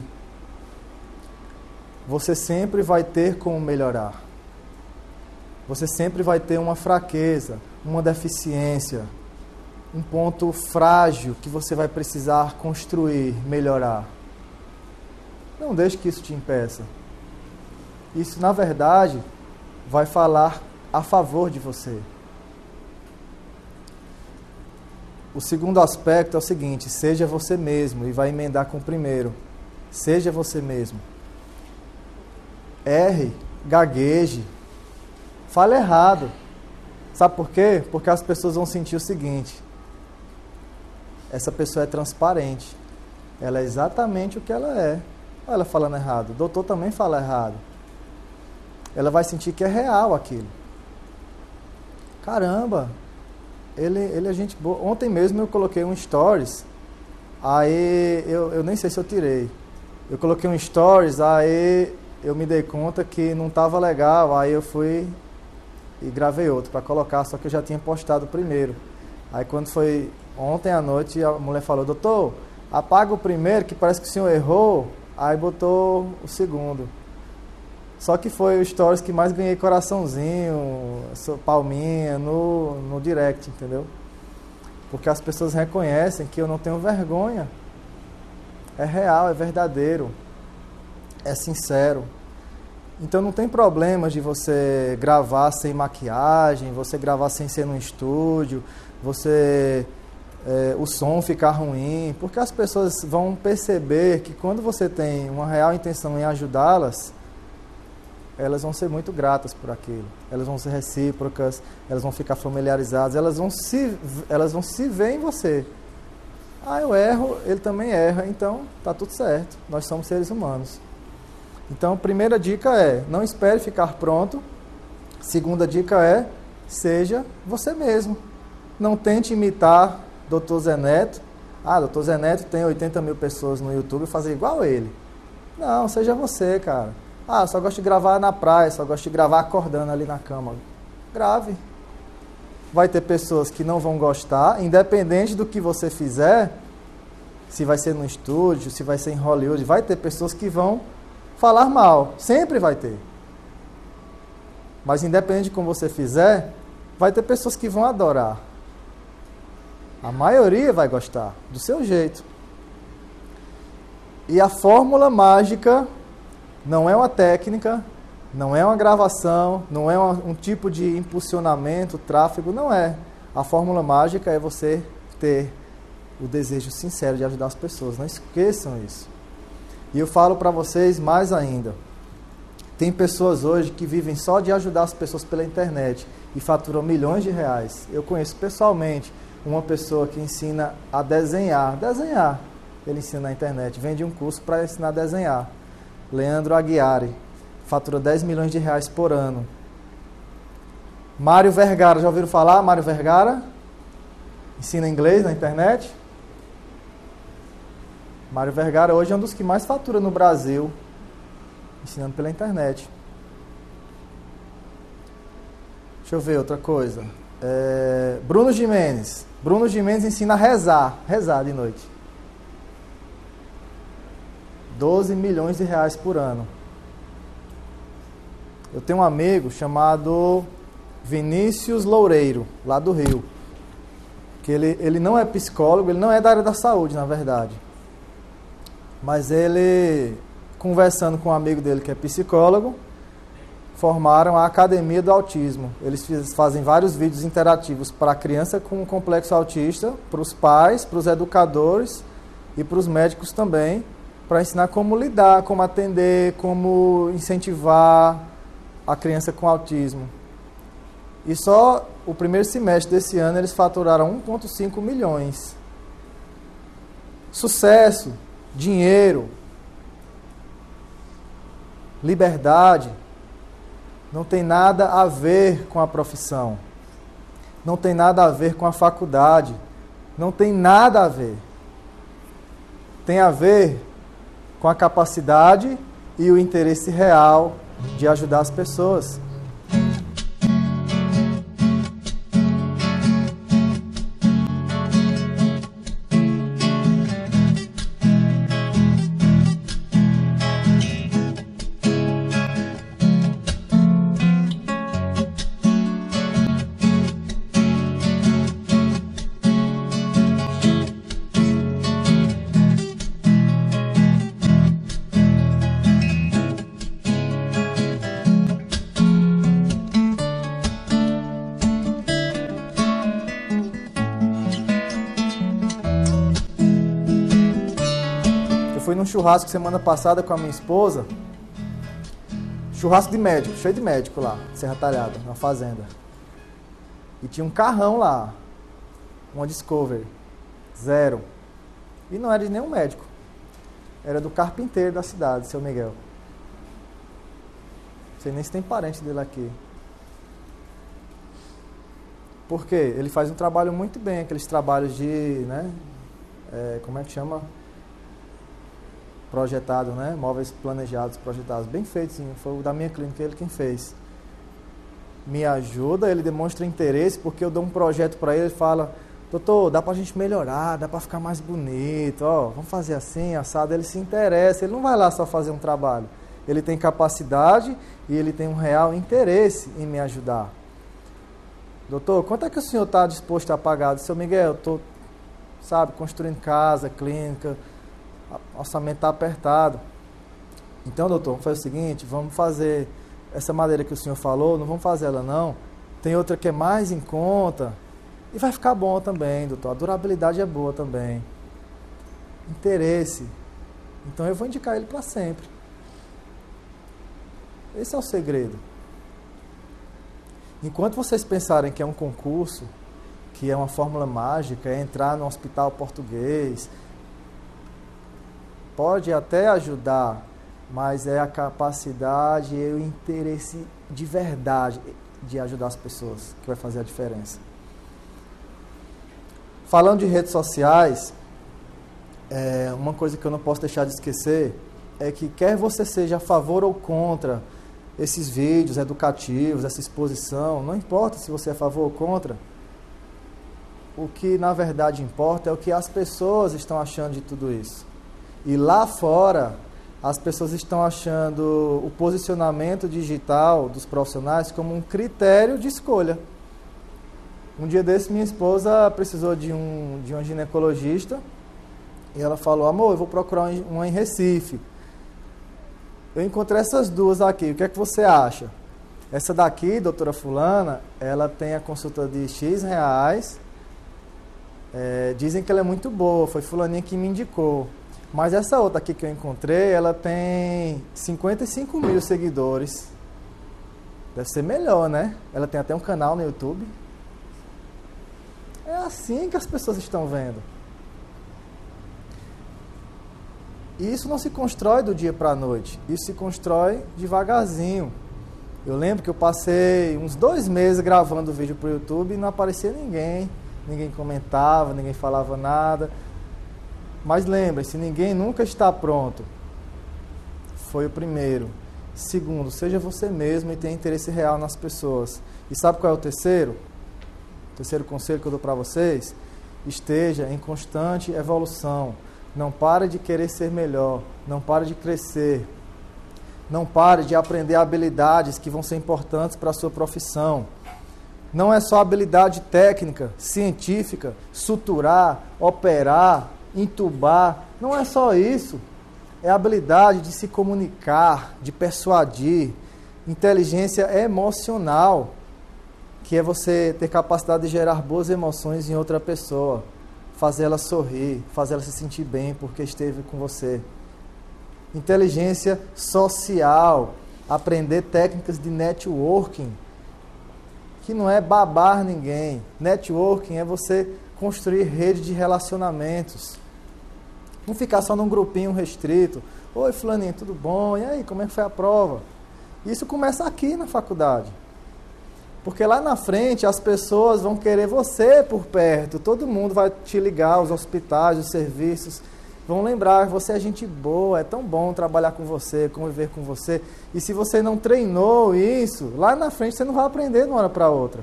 [SPEAKER 2] Você sempre vai ter como melhorar. Você sempre vai ter uma fraqueza, uma deficiência, um ponto frágil que você vai precisar construir, melhorar. Não deixe que isso te impeça. Isso, na verdade, vai falar a favor de você. O segundo aspecto é o seguinte: seja você mesmo, e vai emendar com o primeiro. Seja você mesmo. Erre, gagueje, fale errado. Sabe por quê? Porque as pessoas vão sentir o seguinte: essa pessoa é transparente. Ela é exatamente o que ela é. Olha ela falando errado. O doutor também fala errado. Ela vai sentir que é real aquilo. Caramba, ele, ele é gente boa. Ontem mesmo eu coloquei um stories, aí eu, eu nem sei se eu tirei. Eu coloquei um stories, aí eu me dei conta que não estava legal, aí eu fui e gravei outro para colocar, só que eu já tinha postado o primeiro. Aí quando foi ontem à noite, a mulher falou, doutor, apaga o primeiro que parece que o senhor errou, aí botou o segundo. Só que foi o Stories que mais ganhei coraçãozinho, palminha no, no direct, entendeu? Porque as pessoas reconhecem que eu não tenho vergonha. É real, é verdadeiro, é sincero. Então não tem problema de você gravar sem maquiagem, você gravar sem ser no estúdio, você é, o som ficar ruim, porque as pessoas vão perceber que quando você tem uma real intenção em ajudá-las, elas vão ser muito gratas por aquilo. Elas vão ser recíprocas, elas vão ficar familiarizadas, elas vão se, elas vão se ver em você. Ah, eu erro, ele também erra, então tá tudo certo. Nós somos seres humanos. Então, primeira dica é: não espere ficar pronto. Segunda dica é: seja você mesmo. Não tente imitar Dr. Zé Neto. Ah, Dr. Zé Neto tem 80 mil pessoas no YouTube, fazer igual ele. Não, seja você, cara. Ah, só gosto de gravar na praia, só gosto de gravar acordando ali na cama. Grave. Vai ter pessoas que não vão gostar, independente do que você fizer, se vai ser no estúdio, se vai ser em Hollywood, vai ter pessoas que vão falar mal. Sempre vai ter. Mas independente de como você fizer, vai ter pessoas que vão adorar. A maioria vai gostar, do seu jeito. E a fórmula mágica não é uma técnica, não é uma gravação, não é um, um tipo de impulsionamento, tráfego, não é. A fórmula mágica é você ter o desejo sincero de ajudar as pessoas. Não esqueçam isso. E eu falo para vocês mais ainda. Tem pessoas hoje que vivem só de ajudar as pessoas pela internet e faturam milhões de reais. Eu conheço pessoalmente uma pessoa que ensina a desenhar. Desenhar. Ele ensina na internet. Vende um curso para ensinar a desenhar. Leandro Aguiari. Fatura 10 milhões de reais por ano. Mário Vergara. Já ouviram falar? Mário Vergara? Ensina inglês na internet? Mário Vergara hoje é um dos que mais fatura no Brasil, ensinando pela internet. Deixa eu ver outra coisa. É, Bruno Jimenez. Bruno Jimenez ensina a rezar, rezar de noite. 12 milhões de reais por ano. Eu tenho um amigo chamado Vinícius Loureiro, lá do Rio. Que ele, ele não é psicólogo, ele não é da área da saúde, na verdade. Mas ele, conversando com um amigo dele que é psicólogo, formaram a Academia do Autismo. Eles fazem vários vídeos interativos para a criança com complexo autista, para os pais, para os educadores e para os médicos também, para ensinar como lidar, como atender, como incentivar a criança com autismo. E só o primeiro semestre desse ano eles faturaram 1,5 milhões. Sucesso, dinheiro, liberdade, não tem nada a ver com a profissão, não tem nada a ver com a faculdade, não tem nada a ver. Tem a ver com a capacidade e o interesse real de ajudar as pessoas. Churrasco semana passada com a minha esposa. Churrasco de médico, cheio de médico lá, Serra Talhada, na fazenda. E tinha um carrão lá, uma Discovery, zero. E não era de nenhum médico. Era do carpinteiro da cidade, seu Miguel. Não sei nem se tem parente dele aqui. Por quê? Ele faz um trabalho muito bem, aqueles trabalhos de, né? É, como é que chama? Projetado, né? Móveis planejados, projetados, bem sim. Foi o da minha clínica, ele quem fez. Me ajuda, ele demonstra interesse, porque eu dou um projeto para ele, ele fala, doutor, dá para a gente melhorar, dá para ficar mais bonito, ó, vamos fazer assim, assado. Ele se interessa, ele não vai lá só fazer um trabalho. Ele tem capacidade e ele tem um real interesse em me ajudar. Doutor, quanto é que o senhor está disposto a pagar? Seu Miguel, eu estou, sabe, construindo casa, clínica, orçamento está apertado. Então, doutor, vamos fazer o seguinte, vamos fazer essa madeira que o senhor falou, não vamos fazer ela não. Tem outra que é mais em conta. E vai ficar bom também, doutor. A durabilidade é boa também. Interesse. Então eu vou indicar ele para sempre. Esse é o segredo. Enquanto vocês pensarem que é um concurso, que é uma fórmula mágica, é entrar no hospital português, pode até ajudar, mas é a capacidade e o interesse de verdade de ajudar as pessoas que vai fazer a diferença. Falando de redes sociais, é, uma coisa que eu não posso deixar de esquecer é que quer você seja a favor ou contra esses vídeos educativos, essa exposição, não importa se você é a favor ou contra, o que na verdade importa é o que as pessoas estão achando de tudo isso. E lá fora, as pessoas estão achando o posicionamento digital dos profissionais como um critério de escolha. Um dia desse, minha esposa precisou de um, de um ginecologista e ela falou: Amor, eu vou procurar uma em Recife. Eu encontrei essas duas aqui, o que é que você acha? Essa daqui, doutora Fulana, ela tem a consulta de X reais. É, dizem que ela é muito boa, foi Fulaninha que me indicou. Mas essa outra aqui que eu encontrei, ela tem 55 mil seguidores. Deve ser melhor, né? Ela tem até um canal no YouTube. É assim que as pessoas estão vendo. E isso não se constrói do dia para a noite. Isso se constrói devagarzinho. Eu lembro que eu passei uns dois meses gravando vídeo para o YouTube e não aparecia ninguém. Ninguém comentava, ninguém falava nada. Mas lembre-se, ninguém nunca está pronto. Foi o primeiro. Segundo, seja você mesmo e tenha interesse real nas pessoas. E sabe qual é o terceiro? O terceiro conselho que eu dou para vocês? Esteja em constante evolução. Não pare de querer ser melhor. Não pare de crescer. Não pare de aprender habilidades que vão ser importantes para a sua profissão. Não é só habilidade técnica, científica, suturar, operar, entubar. Não é só isso. É a habilidade de se comunicar, de persuadir, inteligência emocional, que é você ter capacidade de gerar boas emoções em outra pessoa, fazer ela sorrir, fazer ela se sentir bem porque esteve com você. Inteligência social, aprender técnicas de networking, que não é babar ninguém. Networking é você construir rede de relacionamentos. Não ficar só num grupinho restrito. Oi, fulaninho, tudo bom? E aí, como é que foi a prova? Isso começa aqui na faculdade. Porque lá na frente as pessoas vão querer você por perto. Todo mundo vai te ligar, os hospitais, os serviços. Vão lembrar, você é gente boa, é tão bom trabalhar com você, conviver com você. E se você não treinou isso, lá na frente você não vai aprender de uma hora para outra.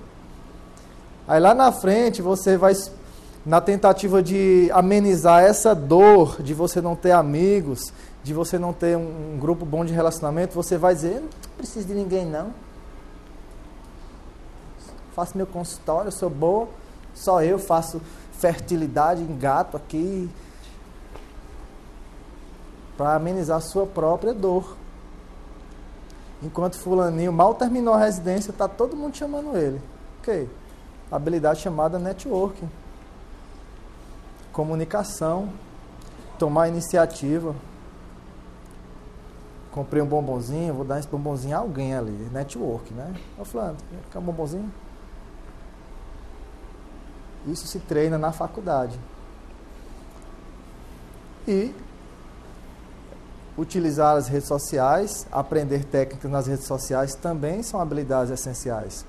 [SPEAKER 2] Aí lá na frente você vai na tentativa de amenizar essa dor de você não ter amigos, de você não ter um, um grupo bom de relacionamento, você vai dizer: não preciso de ninguém não. Faço meu consultório, sou boa, só eu faço fertilidade em gato aqui para amenizar a sua própria dor. Enquanto fulaninho mal terminou a residência, está todo mundo chamando ele. Ok. Habilidade chamada networking comunicação, tomar iniciativa. Comprei um bombonzinho, vou dar esse bombonzinho a alguém ali, network, né? Ô Flávio, quer um bombonzinho? Isso se treina na faculdade. E utilizar as redes sociais, aprender técnicas nas redes sociais também são habilidades essenciais.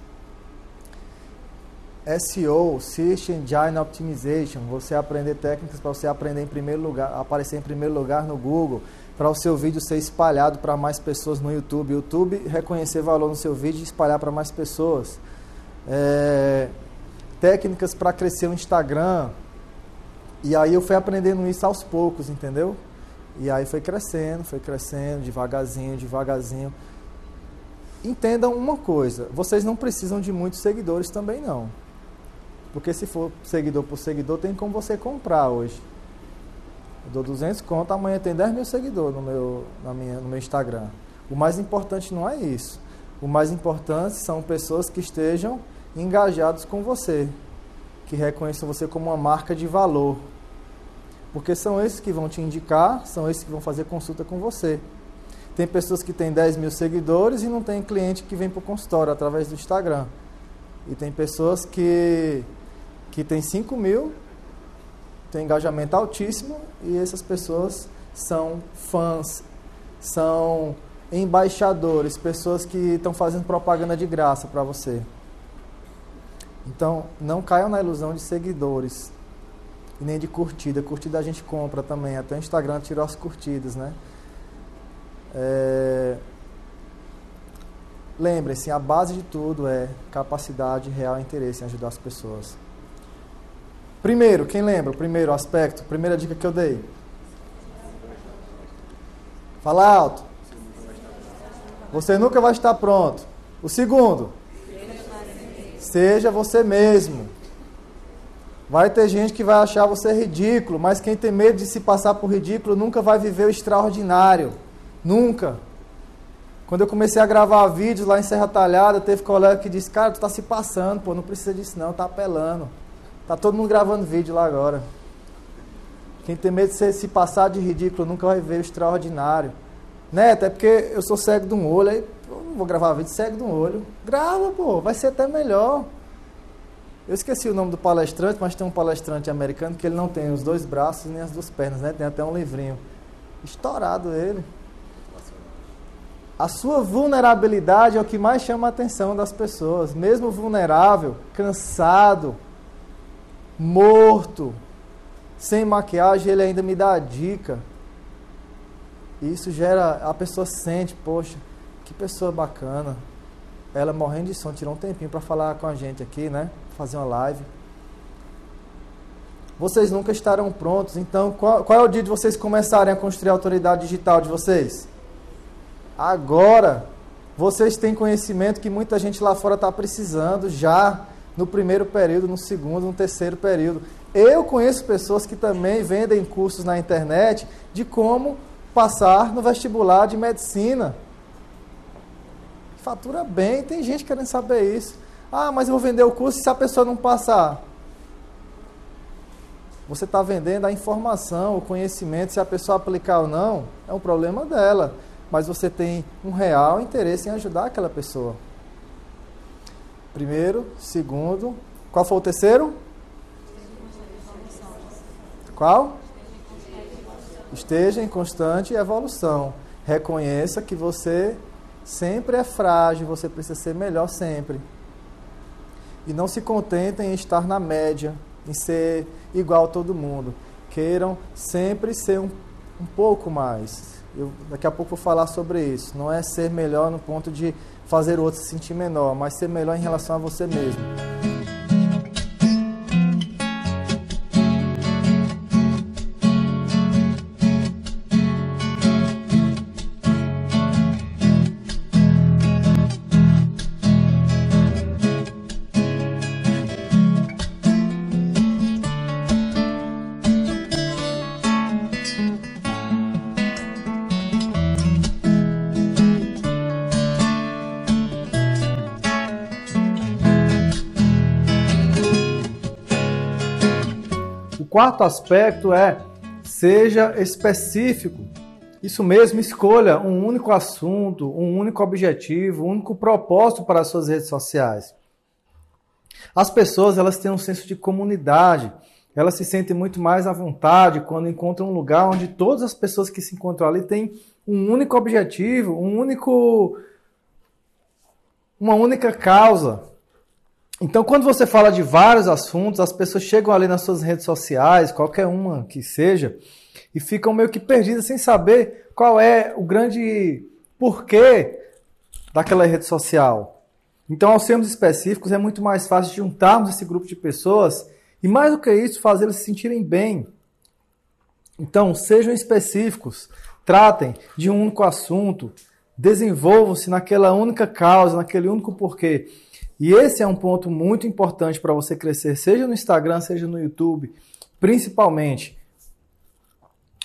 [SPEAKER 2] SEO, Search Engine Optimization, você aprender técnicas para você aprender em primeiro lugar, aparecer em primeiro lugar no Google, para o seu vídeo ser espalhado para mais pessoas no YouTube. YouTube reconhecer valor no seu vídeo e espalhar para mais pessoas. É, técnicas para crescer o Instagram. E aí eu fui aprendendo isso aos poucos, entendeu? E aí foi crescendo, foi crescendo, devagarzinho, devagarzinho. Entendam uma coisa, vocês não precisam de muitos seguidores também não. Porque se for seguidor por seguidor, tem como você comprar hoje. Eu dou 200 conto, amanhã tem 10 mil seguidores no meu, na minha, no meu Instagram. O mais importante não é isso. O mais importante são pessoas que estejam engajados com você, que reconheçam você como uma marca de valor. Porque são esses que vão te indicar, são esses que vão fazer consulta com você. Tem pessoas que têm 10 mil seguidores e não tem cliente que vem para o consultório através do Instagram. E tem pessoas que, que têm 5 mil, tem engajamento altíssimo e essas pessoas são fãs, são embaixadores, pessoas que estão fazendo propaganda de graça para você. Então, não caiam na ilusão de seguidores e nem de curtida. Curtida a gente compra também, até o Instagram tirou as curtidas, né? É... Lembrem-se, a base de tudo é capacidade, real interesse em ajudar as pessoas. Primeiro, quem lembra? Primeiro aspecto, primeira dica que eu dei. Fala alto. Você nunca vai estar pronto. O segundo, seja você mesmo. Vai ter gente que vai achar você ridículo, mas quem tem medo de se passar por ridículo nunca vai viver o extraordinário. Nunca. Quando eu comecei a gravar vídeos lá em Serra Talhada, teve colega que disse, cara, tu tá se passando, pô, não precisa disso não, tá apelando. Tá todo mundo gravando vídeo lá agora. Quem tem medo de se passar de ridículo nunca vai ver o extraordinário. Né? Até porque eu sou cego de um olho, aí eu não vou gravar vídeo cego de um olho. Grava, pô, vai ser até melhor. Eu esqueci o nome do palestrante, mas tem um palestrante americano que ele não tem os dois braços nem as duas pernas, né? Tem até um livrinho. Estourado ele. A sua vulnerabilidade é o que mais chama a atenção das pessoas. Mesmo vulnerável, cansado, morto, sem maquiagem, ele ainda me dá a dica. Isso gera, a pessoa sente, poxa, que pessoa bacana. Ela morrendo de sono, tirou um tempinho para falar com a gente aqui, né? Fazer uma live. Vocês nunca estarão prontos, então qual, qual é o dia de vocês começarem a construir a autoridade digital de vocês? Agora, vocês têm conhecimento que muita gente lá fora está precisando já no primeiro período, no segundo, no terceiro período. Eu conheço pessoas que também vendem cursos na internet de como passar no vestibular de medicina. Fatura bem, tem gente querendo saber isso. Ah, mas eu vou vender o curso se a pessoa não passar. Você está vendendo a informação, o conhecimento, se a pessoa aplicar ou não, é um problema dela mas você tem um real interesse em ajudar aquela pessoa. Primeiro, segundo, qual foi o terceiro? Qual? Esteja em constante evolução. Reconheça que você sempre é frágil, você precisa ser melhor sempre. E não se contentem em estar na média, em ser igual a todo mundo. Queiram sempre ser um, um pouco mais. Eu daqui a pouco vou falar sobre isso. Não é ser melhor no ponto de fazer o outro se sentir menor, mas ser melhor em relação a você mesmo. Quarto aspecto é seja específico. Isso mesmo, escolha um único assunto, um único objetivo, um único propósito para as suas redes sociais. As pessoas elas têm um senso de comunidade, elas se sentem muito mais à vontade quando encontram um lugar onde todas as pessoas que se encontram ali têm um único objetivo, um único uma única causa. Então, quando você fala de vários assuntos, as pessoas chegam ali nas suas redes sociais, qualquer uma que seja, e ficam meio que perdidas sem saber qual é o grande porquê daquela rede social. Então, ao sermos específicos, é muito mais fácil juntarmos esse grupo de pessoas e, mais do que isso, fazê-los se sentirem bem. Então, sejam específicos, tratem de um único assunto, desenvolvam-se naquela única causa, naquele único porquê. E esse é um ponto muito importante para você crescer, seja no Instagram, seja no YouTube, principalmente.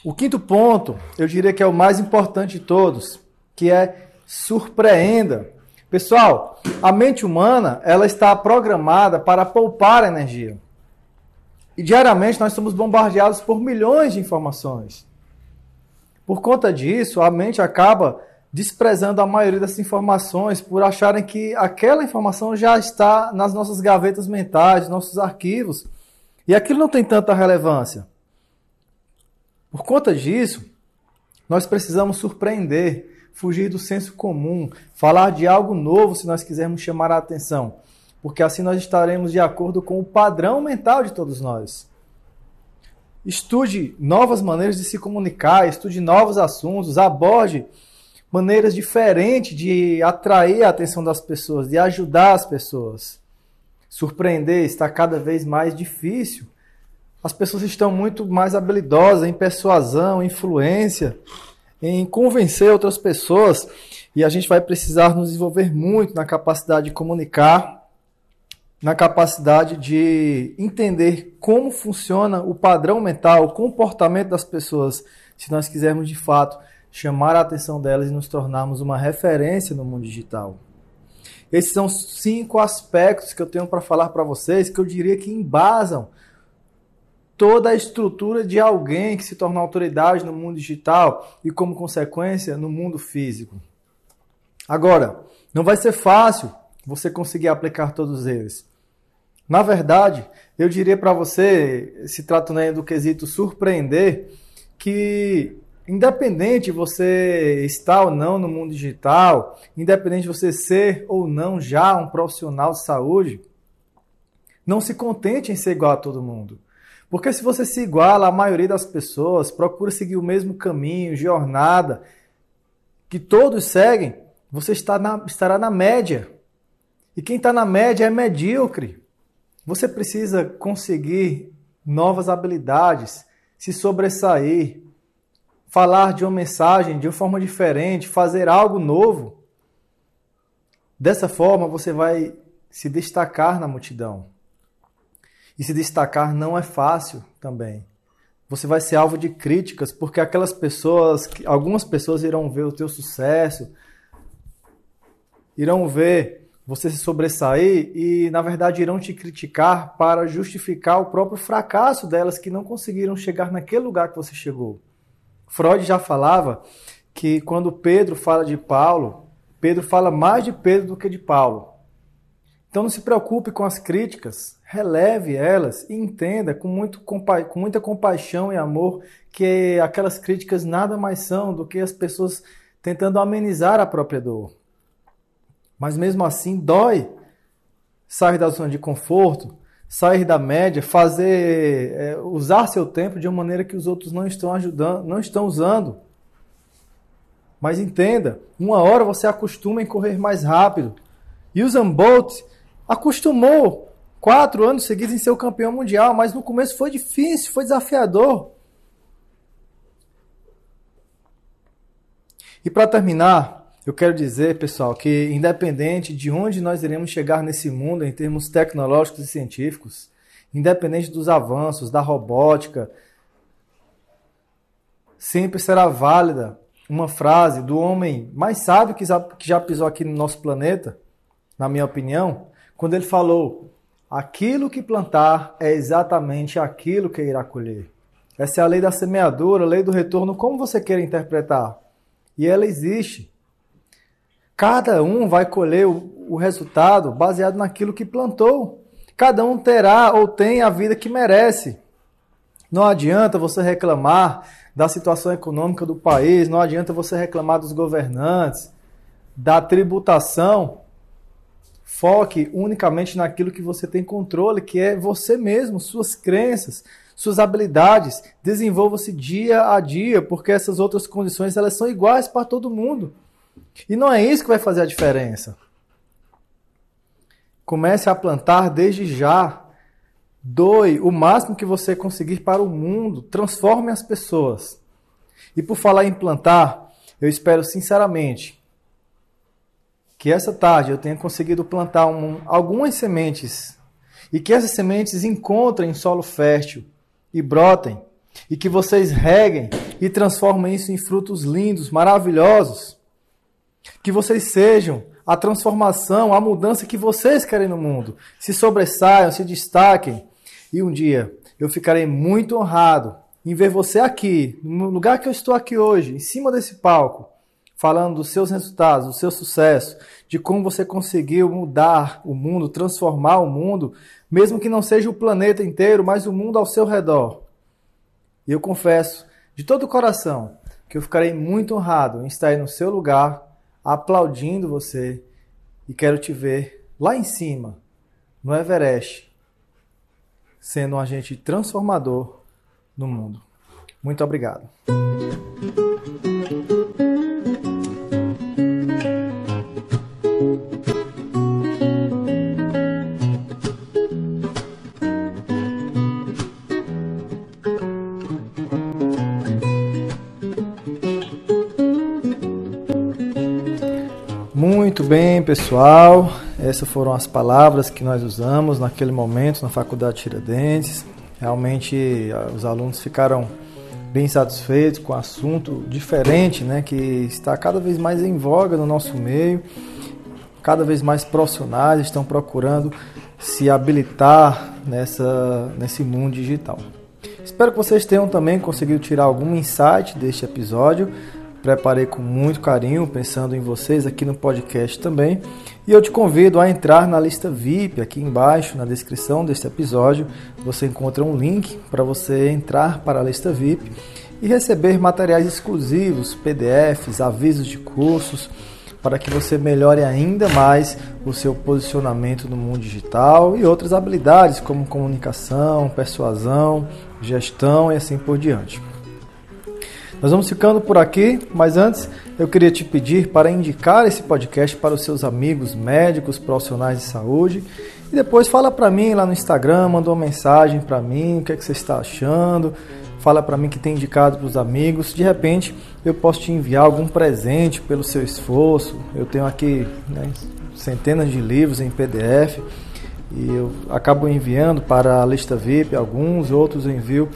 [SPEAKER 2] O quinto ponto, eu diria que é o mais importante de todos, que é surpreenda. Pessoal, a mente humana, ela está programada para poupar energia. E diariamente nós somos bombardeados por milhões de informações. Por conta disso, a mente acaba desprezando a maioria das informações por acharem que aquela informação já está nas nossas gavetas mentais, nossos arquivos, e aquilo não tem tanta relevância. Por conta disso, nós precisamos surpreender, fugir do senso comum, falar de algo novo se nós quisermos chamar a atenção, porque assim nós estaremos de acordo com o padrão mental de todos nós. Estude novas maneiras de se comunicar, estude novos assuntos, aborde maneiras diferentes de atrair a atenção das pessoas, de ajudar as pessoas. Surpreender está cada vez mais difícil. As pessoas estão muito mais habilidosas em persuasão, influência, em convencer outras pessoas, e a gente vai precisar nos desenvolver muito na capacidade de comunicar, na capacidade de entender como funciona o padrão mental, o comportamento das pessoas, se nós quisermos de fato chamar a atenção delas e nos tornarmos uma referência no mundo digital. Esses são cinco aspectos que eu tenho para falar para vocês que eu diria que embasam toda a estrutura de alguém que se torna autoridade no mundo digital e, como consequência, no mundo físico. Agora, não vai ser fácil você conseguir aplicar todos eles. Na verdade, eu diria para você, se tratando do quesito surpreender, que Independente você estar ou não no mundo digital, independente de você ser ou não já um profissional de saúde, não se contente em ser igual a todo mundo. Porque se você se iguala à maioria das pessoas, procura seguir o mesmo caminho, jornada que todos seguem, você está na, estará na média. E quem está na média é medíocre. Você precisa conseguir novas habilidades, se sobressair, falar de uma mensagem de uma forma diferente, fazer algo novo. Dessa forma, você vai se destacar na multidão. E se destacar não é fácil também. Você vai ser alvo de críticas, porque aquelas pessoas, algumas pessoas irão ver o teu sucesso, irão ver você se sobressair e, na verdade, irão te criticar para justificar o próprio fracasso delas que não conseguiram chegar naquele lugar que você chegou. Freud já falava que quando Pedro fala de Paulo, Pedro fala mais de Pedro do que de Paulo. Então não se preocupe com as críticas, releve elas e entenda com, muito, com muita compaixão e amor que aquelas críticas nada mais são do que as pessoas tentando amenizar a própria dor. Mas mesmo assim dói sair da zona de conforto, sair da média, fazer, é, usar seu tempo de uma maneira que os outros não estão ajudando, não estão usando. Mas entenda, uma hora você acostuma em correr mais rápido. Usain Bolt acostumou quatro anos seguidos em ser o campeão mundial, mas no começo foi difícil, foi desafiador. E para terminar, eu quero dizer, pessoal, que independente de onde nós iremos chegar nesse mundo em termos tecnológicos e científicos, independente dos avanços da robótica, sempre será válida uma frase do homem mais sábio que já pisou aqui no nosso planeta, na minha opinião, quando ele falou: aquilo que plantar é exatamente aquilo que irá colher. Essa é a lei da semeadura, a lei do retorno, como você queira interpretar. E ela existe. Cada um vai colher o, o resultado baseado naquilo que plantou. Cada um terá ou tem a vida que merece. Não adianta você reclamar da situação econômica do país, não adianta você reclamar dos governantes, da tributação. Foque unicamente naquilo que você tem controle, que é você mesmo, suas crenças, suas habilidades. Desenvolva-se dia a dia, porque essas outras condições elas são iguais para todo mundo. E não é isso que vai fazer a diferença. Comece a plantar desde já. Doe o máximo que você conseguir para o mundo. Transforme as pessoas. E por falar em plantar, eu espero sinceramente que essa tarde eu tenha conseguido plantar um, algumas sementes e que essas sementes encontrem solo fértil e brotem e que vocês reguem e transformem isso em frutos lindos, maravilhosos que vocês sejam a transformação, a mudança que vocês querem no mundo. Se sobressaiam, se destaquem. E um dia eu ficarei muito honrado em ver você aqui, no lugar que eu estou aqui hoje, em cima desse palco, falando dos seus resultados, do seu sucesso, de como você conseguiu mudar o mundo, transformar o mundo, mesmo que não seja o planeta inteiro, mas o mundo ao seu redor. E eu confesso, de todo o coração, que eu ficarei muito honrado em estar aí no seu lugar, aplaudindo você e quero te ver lá em cima, no Everest, sendo um agente transformador no mundo. Muito obrigado. Muito bem, pessoal. Essas foram as palavras que nós usamos naquele momento na Faculdade Tiradentes. Realmente os alunos ficaram bem satisfeitos com o assunto diferente, né, que está cada vez mais em voga no nosso meio. Cada vez mais profissionais estão procurando se habilitar nessa, nesse mundo digital. Espero que vocês tenham também conseguido tirar algum insight deste episódio preparei com muito carinho, pensando em vocês aqui no podcast também. E eu te convido a entrar na lista VIP aqui embaixo, na descrição deste episódio. Você encontra um link para você entrar para a lista VIP e receber materiais exclusivos, PDFs, avisos de cursos, para que você melhore ainda mais o seu posicionamento no mundo digital e outras habilidades como comunicação, persuasão, gestão e assim por diante. Nós vamos ficando por aqui, mas antes eu queria te pedir para indicar esse podcast para os seus amigos médicos, profissionais de saúde. E depois fala para mim lá no Instagram, manda uma mensagem para mim, o que, é que você está achando. Fala para mim que tem indicado para os amigos. De repente eu posso te enviar algum presente pelo seu esforço. Eu tenho aqui né, centenas de livros em PDF e eu acabo enviando para a lista VIP, alguns outros envio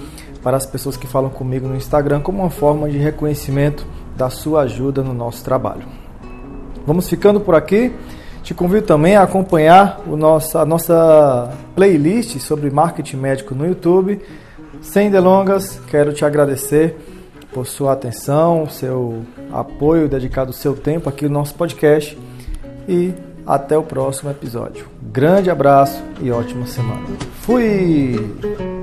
[SPEAKER 2] para as pessoas que falam comigo no Instagram como uma forma de reconhecimento da sua ajuda no nosso trabalho. Vamos ficando por aqui. Te convido também a acompanhar o nosso, a nossa playlist sobre marketing médico no YouTube. Sem delongas, quero te agradecer por sua atenção, seu apoio, dedicado o seu tempo aqui no nosso podcast e até o próximo episódio. Grande abraço e ótima semana. Fui!